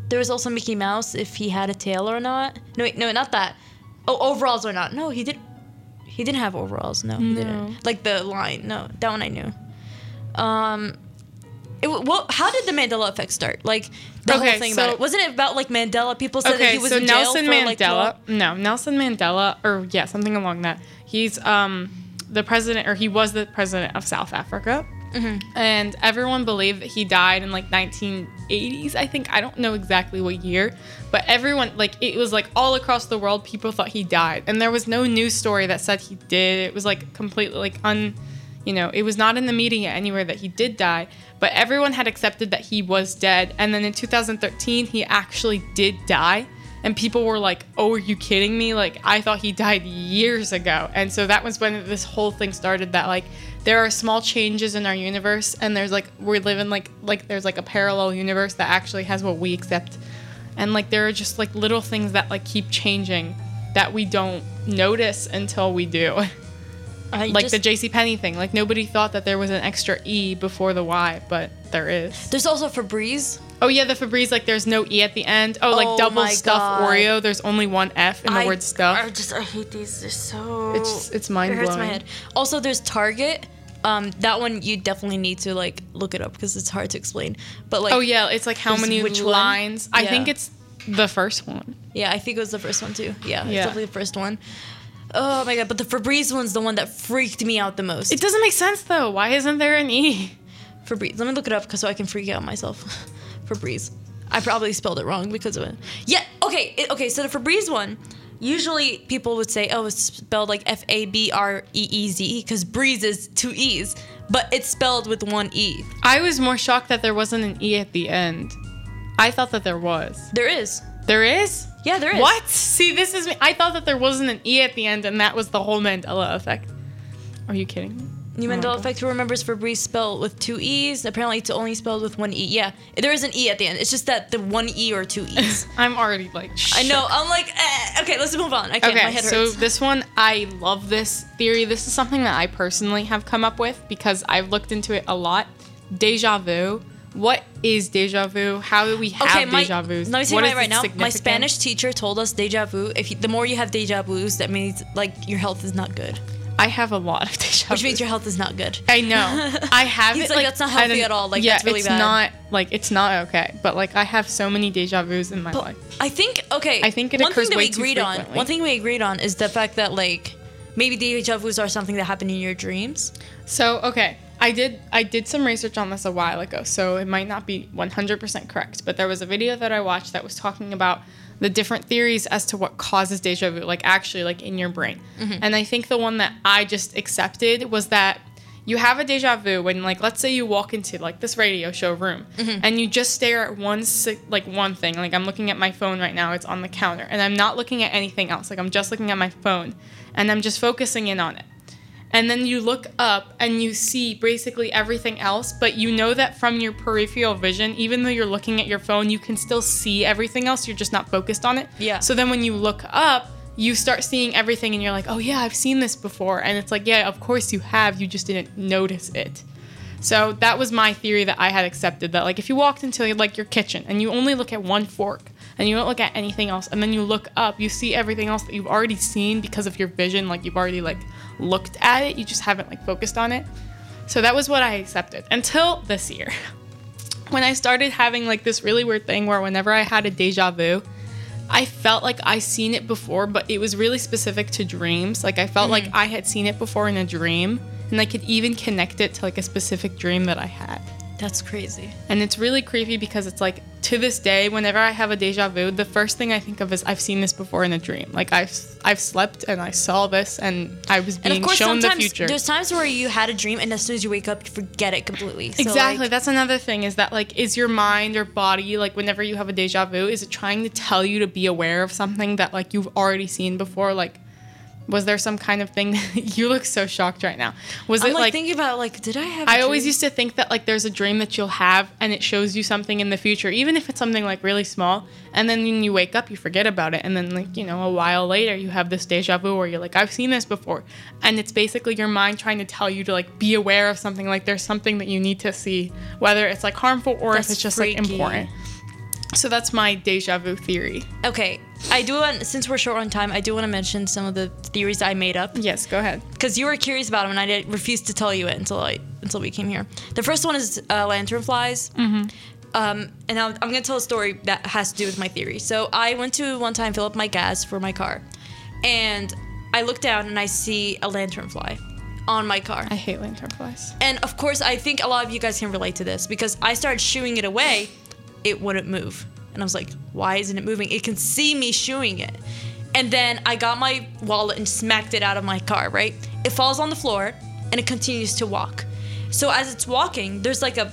There was also Mickey Mouse. If he had a tail or not. No, wait, no, not that. Oh, overalls or not? No, he did. He didn't have overalls. No, he No. didn't. Like the line. No, that one I knew. Um, it, well, how did the Mandela effect start? Like the Okay, whole thing so- about it. Wasn't it about like Mandela? People said that he was so in jail Nelson for like Mandela. 12 no, Nelson Mandela, or yeah, something along that. He's um the president, or he was the president of South Africa. Mm-hmm. And everyone believed that he died in like 1980s. I think I don't know exactly what year, but everyone like it was like all across the world. People thought he died, and there was no news story that said he did. It was like completely like un, you know, it was not in the media anywhere that he did die. But everyone had accepted that he was dead. And then in 2013, he actually did die. And people were like, "Oh, are you kidding me? Like I thought he died years ago." And so that was when this whole thing started. That like there are small changes in our universe, and there's like we're living like like there's like a parallel universe that actually has what we accept, and like there are just like little things that like keep changing that we don't notice until we do. I like just- the JC Penney thing. Like nobody thought that there was an extra E before the Y, but there is. There's also Febreze. Oh yeah, the Febreze like there's no E at the end. Oh, Oh like double stuff Oreo. There's only one F in the I- word stuff. I just I hate these. They're so. It's- it's It hurts my head. Also, there's Target. Um, that one you definitely need to like look it up because it's hard to explain. But like, oh yeah, it's like how many which lines? I think it's the first one. yeah, I think it was the first one too. Yeah, it's Yeah. definitely the first one. Oh my god! But the Febreze one's the one that freaked me out the most. It doesn't make sense though. Why isn't there an E? Febreze. Let me look it up because so I can freak out myself. Febreze. I probably spelled it wrong because of it. Yeah. Okay. It, okay. So the Febreze one. Usually people would say, "Oh, it's spelled like F A B R E E Z," because breeze is two E's, but it's spelled with one E. I was more shocked that there wasn't an E at the end. I thought that there was. There is. There is? Yeah, there is. What? See, this is me. I thought that there wasn't an E at the end, and that was the whole Mandela effect. Are you kidding me? New Oh Mandela effect. Who remembers Febreze spelled with two E's? Apparently, it's only spelled with one E. Yeah, there is an E at the end. It's just that the one E or two E's. I'm already like. I know. I'm like, eh. okay, let's move on. I can't. Okay, My head so this one, I love this theory. This is something that I personally have come up with because I've looked into it a lot. Deja vu. What is deja vu? How do we have Okay, my, deja vu? let me tell What you right now. My? Spanish teacher told us deja vu. If you, the more you have deja vus, that means like your health is not good, I have a lot of deja vus. which means your health is not good. I know. I have He's it. like, "That's not healthy at all. Like, yeah, that's really it's bad." not like it's not okay. But like I have so many deja vus in my But life. I think okay. I think it one occurs thing that way we agreed on. One thing we agreed on is the fact that like maybe deja vus are something that happen in your dreams. So okay, I did I did some research on this a while ago, so it might not be 100% correct, but there was a video that I watched that was talking about the different theories as to what causes deja vu, like actually like in your brain. Mm-hmm. And I think the one that I just accepted was that you have a deja vu when like let's say you walk into like this radio show room mm-hmm. and you just stare at one like one thing like i'm looking at my phone right now it's on the counter and i'm not looking at anything else like i'm just looking at my phone and i'm just focusing in on it and then you look up and you see basically everything else but you know that from your peripheral vision even though you're looking at your phone you can still see everything else you're just not focused on it. Yeah. so then when you look up you start seeing everything and you're like oh yeah i've seen this before. And it's like yeah of course you have you just didn't notice it. So that was my theory that i had accepted that like if you walked into like your kitchen and you only look at one fork and you don't look at anything else and then you look up you see everything else that you've already seen because of your vision like you've already like looked at it you just haven't like focused on it so that was what i accepted until this year when i started having like this really weird thing where whenever i had a deja vu I felt like I seen it before, but it was really specific to dreams. Like I felt like mm-hmm. I had seen it before in a dream, and I could even connect it to like a specific dream that I had. That's crazy. And it's really creepy because it's like to this day, whenever I have a deja vu, the first thing I think of is I've seen this before in a dream. Like I've I've slept and I saw this and I was And being of course, shown the future. there's times where you had a dream, and as soon as you wake up, you forget it completely. So, exactly. like, That's another thing is that like is your mind or body like whenever you have a deja vu, is it trying to tell you to be aware of something that like you've already seen before? Like was there some kind of thing That, you look so shocked right now. Was I'm it like, like thinking about like, did I have? I always used to think that like there's a dream that you'll have and it shows you something in the future, even if it's something like really small. And then when you wake up, you forget about it. And then like, you know, a while later you have this deja vu where you're like, I've seen this before. And it's basically your mind trying to tell you to like be aware of something, like there's something that you need to see, whether it's like harmful or That's if it's just like important. So that's my deja vu theory. Okay, I do want since we're short on time, I do want to mention some of the theories I made up Yes, go ahead. because you were curious about them, and I did, refused to tell you it until I until we came here. The first one is uh, lanternflies. Mm-hmm. Um, and I'm, I'm gonna tell a story that has to do with my theory. So I went to one time fill up my gas for my car, and I look down and I see a lanternfly on my car. I hate lanternflies. And of course, I think a lot of you guys can relate to this because I started shooing it away, it wouldn't move. And I was like, why isn't it moving? It can see me shooing it. And then I got my wallet and smacked it out of my car, right? It falls on the floor and it continues to walk. So as it's walking, there's like a,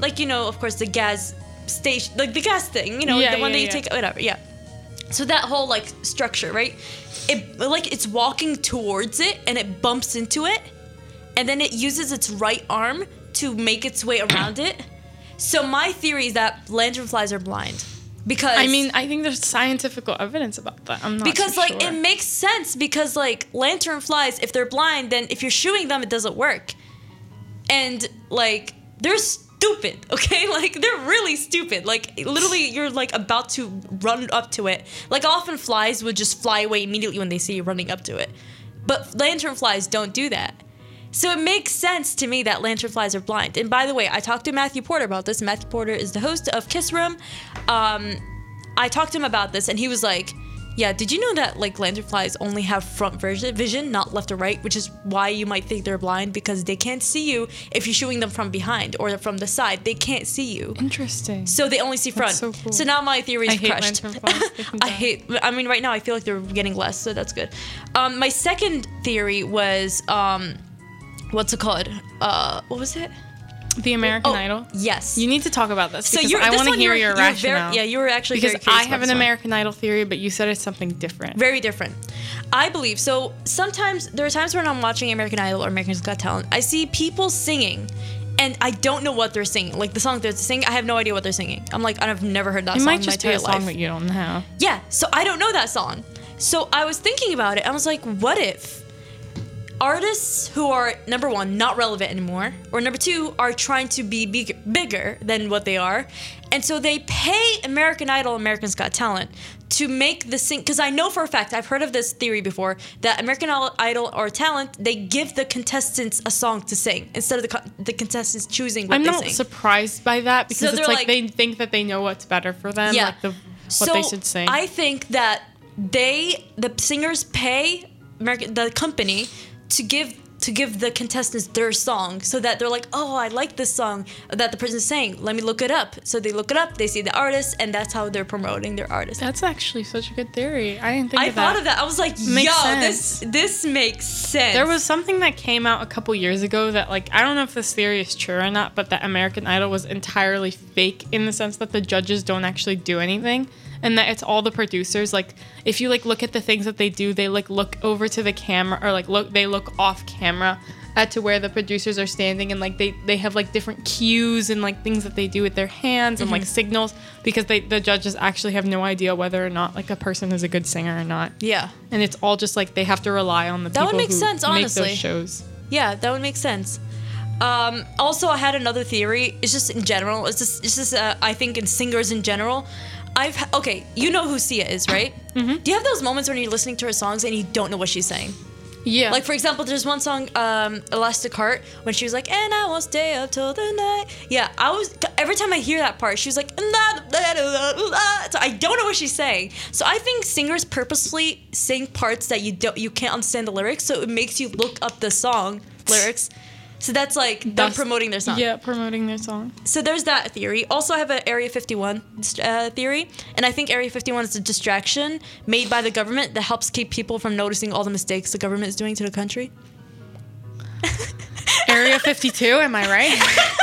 like, you know, of course, the gas station, like the gas thing, you know, Yeah, the one yeah, that you yeah. take, whatever, yeah. So that whole like structure, right? It like it's walking towards it and it bumps into it and then it uses its right arm to make its way around it. So my theory is that lanternflies are blind because I mean, I think there's scientific evidence about that. I'm not because like sure. it makes sense because like lanternflies if they're blind then if you're shooting them it doesn't work. And like they're stupid, okay? Like they're really stupid. Like literally you're like about to run up to it. Like often flies would just fly away immediately when they see you running up to it. But lanternflies don't do that. So it makes sense to me that lanternflies are blind. And by the way, I talked to Matthew Porter about this. Matthew Porter is the host of Kiss Room. Um, I talked to him about this, and he was like, "Yeah, did you know that like lanternflies only have front vision, not left or right, which is why you might think they're blind because they can't see you if you're shooting them from behind or from the side. They can't see you." Interesting. So they only see front. so cool. so, now my theory is I crushed. lanternflies. I hate. I mean, right now I feel like they're getting less, so that's good. Um, my second theory was um, what's it called? Uh, what was it? The American Oh, Idol. Yes. You need to talk about this so because you're. I want to hear your you were very- rationale. yeah, you were actually because I have an. American Idol theory, but you said it's something different. very different. I believe so. Sometimes there are times when I'm watching American Idol or American's Got Talent, I see people singing, and I don't know what they're singing. Like the song they're singing, I have no idea what they're singing. I'm like, I've never heard that it song might in my just be a song life. that you don't know. Yeah, so I don't know that song. So I was thinking about it. I was like, what if artists who are number one not relevant anymore, or number two are trying to be big, bigger than what they are, and so they pay American Idol, Americans Got Talent to make the sing. Because I know for a fact I've heard of this theory before that American Idol or Talent they give the contestants a song to sing instead of the co- the contestants choosing what I'm they not sing. surprised by that because So it's like, like- they think that they know what's better for them, like the, what they should sing. I think that they, the singers, pay American, the company to give to give the contestants their song, so that they're like, oh, I like this song that the person's saying. Let me look it up. So they look it up, they see the artist, and that's how they're promoting their artist. That's actually such a good theory. I didn't think I of thought that. of that. I was like, Makes yo, sense. this this makes sense. There was something that came out a couple years ago that like I don't know if this theory is true or not, but that American Idol was entirely fake in the sense that the judges don't actually do anything and that it's all the producers like if you like look at the things that they do, they like look over to the camera or like look they look off camera at to where the producers are standing and like they they have like different cues and like things that they do with their hands and like Mm-hmm. signals because they the judges actually have no idea whether or not like a person is a good singer or not yeah, and it's all just like they have to rely on the That would make sense, make honestly. those shows. yeah, that would make sense. Um, also, I had another theory. It's just in general. It's just, it's just. Uh, I think in singers in general, I've okay. You know who Sia is, right? Mm-hmm. Do you have those moments when you're listening to her songs and you don't know what she's saying? Yeah, Like for example, there's one song, um, "Elastic Heart," when she was like, "And I won't stay up till the night." Yeah, I was every time I hear that part, she was like, so I don't know what she's saying. So I think singers purposely sing parts that you don't, you can't understand the lyrics, so it makes you look up the song lyrics. So that's like them That's- promoting their song. Yeah, promoting their song. So there's that theory. Also, I have an Area 51 uh, theory, and I think Area 51 is a distraction made by the government that helps keep people from noticing all the mistakes the government is doing to the country. Area 52, am I right?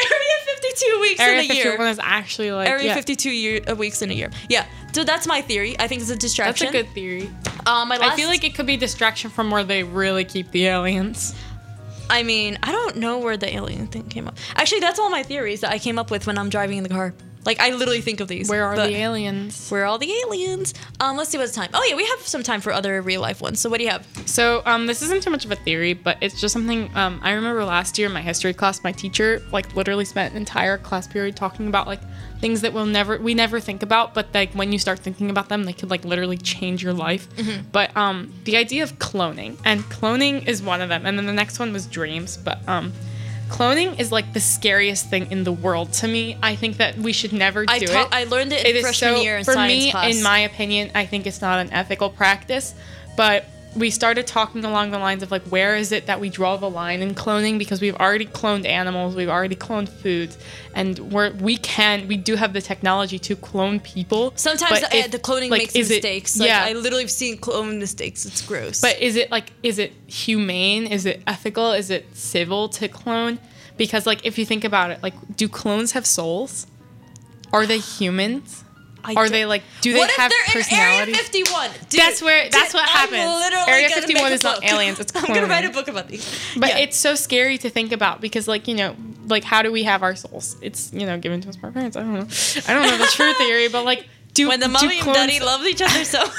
Area 52 weeks Area in a year. 51 is actually like Area yeah, 52 year, uh, weeks in a year. Yeah. So that's my theory. I think it's a distraction. That's a good theory. Um, my last, I feel like it could be distraction from where they really keep the aliens. I mean, I don't know where the alien thing came up. Actually, that's all my theories that I came up with when I'm driving in the car. Like, I literally think of these. Where are the aliens? Where are all the aliens? Um, let's see what's time. Oh yeah, we have some time for other real life ones. So what do you have? So um, this isn't too much of a theory, but it's just something um, I remember last year in my history class. My teacher like literally spent an entire class period talking about like things that we'll never we never think about, but like when you start thinking about them, they could like literally change your life. But um, the idea of cloning and cloning is one of them, and then the next one was dreams. But um, cloning is like the scariest thing in the world to me. I think that we should never I do it. I learned it in freshman year in for science me, class. in my opinion, I think it's not an ethical practice. But we started talking along the lines of like, where is it that we draw the line in cloning? Because we've already cloned animals, we've already cloned foods, and we're we can we do have the technology to clone people. Sometimes the, if- the cloning like, makes is it- mistakes. Like, yeah, I literally have seen clone mistakes. It's gross. but is it like is it humane? Is it ethical? Is it civil to clone? Because like if you think about it, like do clones have souls? Are they humans? I Are they like do they what have if they're in Area 51? Dude, That's where- that's dude, what happens. Area gonna 51 make a is not aliens, it's I'm gonna write a book about these. But Yeah. it's so scary to think about because, like, you know, like how do we have our souls? It's you know given to us by our parents. I don't know. I don't know the true theory, but like, do when the mommy and daddy love each other so.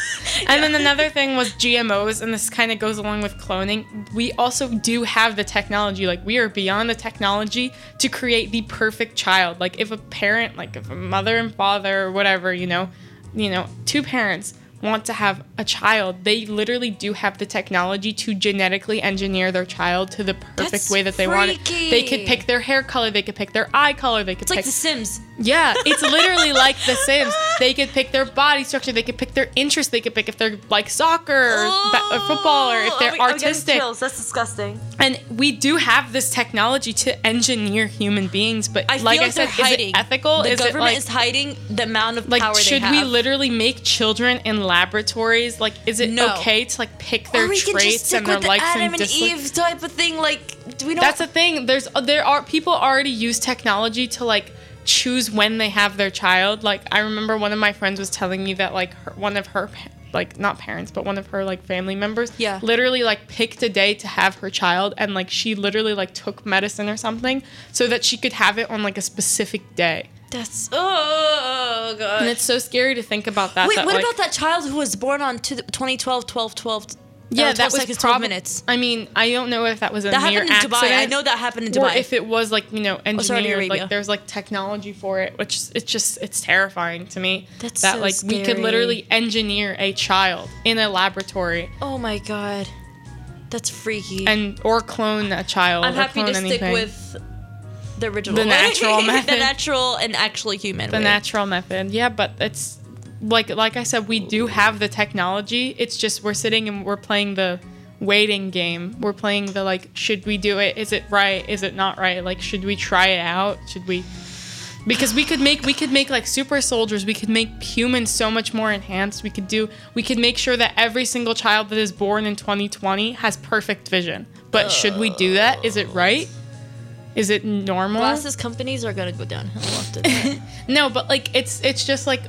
And then another thing was GMOs, and this kind of goes along with cloning. We also do have the technology. Like we are beyond the technology to create the perfect child. Like if a parent, like if a mother and father or whatever, you know, you know, two parents want to have a child, they literally do have the technology to genetically engineer their child to the perfect That's way that they want it. They could pick their hair color, they could pick their eye color, they could It's like The Sims. Yeah, it's literally like The Sims. They could pick their body structure. They could pick their interests. They could pick if they're like soccer or, ba- uh, or football or if they're artistic. That's disgusting. And we do have this technology to engineer human beings, but I like feel I said, hiding. is it ethical? The is government like is hiding the amount of like power should they we literally make children in laboratories? Like, is it No. okay to like pick their or we can just traits and their the likes Adam and and dislikes? Eve type of thing. Like, do we know? That's the thing. There's there are people already use technology to like choose when they have their child. Like I remember one of my friends was telling me that like her, one of her like not parents but one of her like family members Yeah. literally like picked a day to have her child and like she literally like took medicine or something so that she could have it on like a specific day. That's oh god. And it's so scary to think about that. Wait, that, what like- about that child who was born on to 2012, 12, 12? Yeah, 12 that was seconds, 12 prob- minutes. I mean, I don't know if that was a That happened in Dubai. I know that happened in Dubai. or if it was like you know oh, Saudi engineered like there's like technology for it which it's just it's terrifying to me That's that so like we could literally engineer a child in a laboratory oh my god, that's freaky. and or clone a child I'm happy to stick with the original, The natural method, the natural and actually human. the way. natural method yeah but it's like like i said we do have the technology. It's just we're sitting and we're playing the waiting game. We're playing the like should we do it? Is it right? Is it not right? Like should we try it out? Should we because we could make we could make like super soldiers. We could make humans so much more enhanced. We could do we could make sure that every single child that is born in 2020 has perfect vision. But should we do that? Is it right? Is it normal? Glasses companies are gonna go downhill after that. no, but like it's it's just like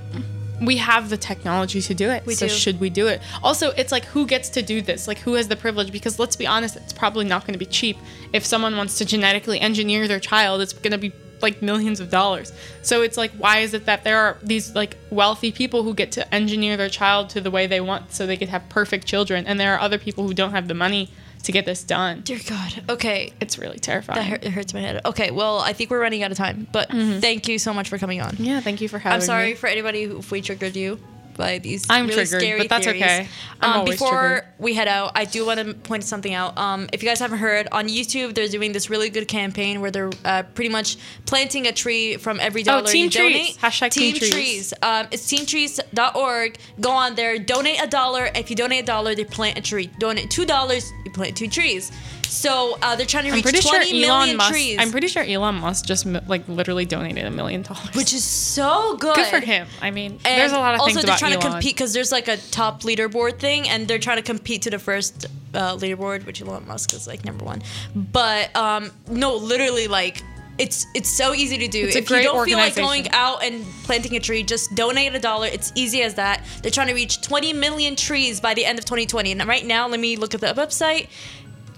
we have the technology to do it. We so do. should we do it? Also, it's like who gets to do this? Like who has the privilege? Because let's be honest, it's probably not going to be cheap. If someone wants to genetically engineer their child, it's going to be like millions of dollars. So it's like why is it that there are these like wealthy people who get to engineer their child to the way they want so they could have perfect children and there are other people who don't have the money to get this done. Dear God. Okay, It's really terrifying. that hurt, it hurts my head. Okay, well, I think we're running out of time, but mm-hmm. thank you so much for coming on. yeah, thank you for having me. I'm sorry me. for anybody who if we triggered you by these I'm really triggered, scary but that's theories. okay. Um, before triggered. we head out, I do want to point something out. Um, if you guys haven't heard, on YouTube they're doing this really good campaign where they're uh, pretty much planting a tree from every dollar Oh, Team you Trees. donate. Hashtag Team Team Trees. Trees. Um, it's teamtrees.org. Go on there, donate a dollar. If you donate a dollar, they plant a tree. Donate two dollars, you plant two trees. So uh, they're trying to I'm reach pretty sure 20 million Elon Musk. trees, I'm pretty sure Elon Musk just like literally donated a million dollars. which is so good. good for him. I mean, And there's a lot of also things Also, they're trying Elon. to compete because there's like a top leaderboard thing, and they're trying to compete to the first uh, leaderboard, which Elon Musk is like number one. But um, no, literally like. It's it's so easy to do. It's a if you don't feel like going out and planting a tree, just donate a dollar. It's easy as that. They're trying to reach 20 million trees by the end of 2020. And right now, let me look at the website.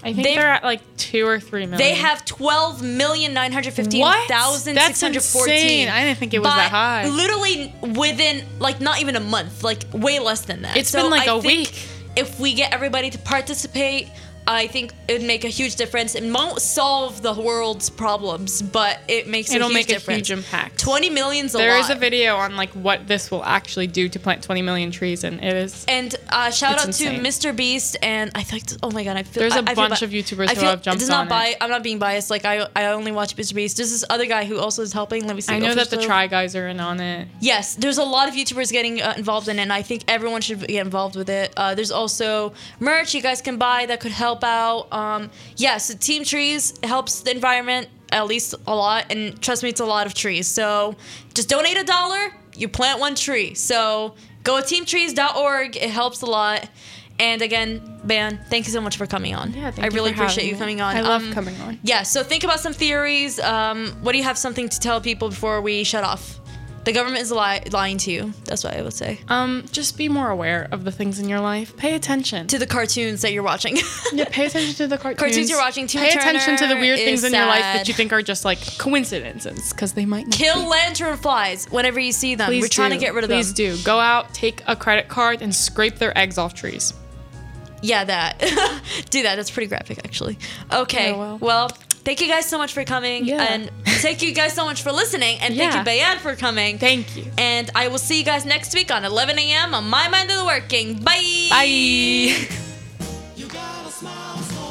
I think they've- they're at like two or three million. They have 12 million nine hundred fifteen thousand six hundred fourteen. I didn't think it was that high. Literally within like not even a month, like way less than that. It's been like a a week. If we get everybody to participate, I think it'd make a huge difference. It won't solve the world's problems, but it makes It'll a huge make a huge impact. 20 million's a There lot. is a video on like what this will actually do to plant 20 million trees, and it is. And uh, shout out insane. to Mr. Beast and I think oh my god I feel There's a I- I bunch bi- of YouTubers I who feel, have jumped this is not on it. bi- I'm not being biased like I I only watch Mr. Beast. There's this other guy who also is helping. Let me see. I know that the Try Guys are in on it. Yes, there's a lot of YouTubers getting uh, involved in it, and I think everyone should get involved with it. Uh, there's also merch you guys can buy that could help out. Um, yes, Team Trees helps the environment at least a lot, and trust me, it's a lot of trees. So just donate a dollar, you plant one tree. So go to teamtrees.org, it helps a lot. And again, Ben, thank you so much for coming on. Yeah, thank I really appreciate you me. coming on. I love Um, coming on. yeah, so think about some theories. Um, what do you have something to tell people before we shut off? The government is li- lying to you. That's what I would say. Um, just be more aware of the things in your life. Pay attention. To the cartoons that you're watching. yeah, pay attention to the cartoons. Cartoons you're watching. Tina Pay attention to the weird things in your life sad. that you think are just like coincidences, because they might not Kill be. lantern flies whenever you see them. Please We're trying do. to get rid of Please them. do. Go out, take a credit card, and scrape their eggs off trees. Yeah, that. do that. That's pretty graphic, actually. Okay. Yeah, well. well. Thank you guys so much for coming. Yeah. And thank you guys so much for listening. And thank you, Bayanne, for coming. Thank you. And I will see you guys next week on 11 a.m. on My Mind of the Working. Bye. Bye.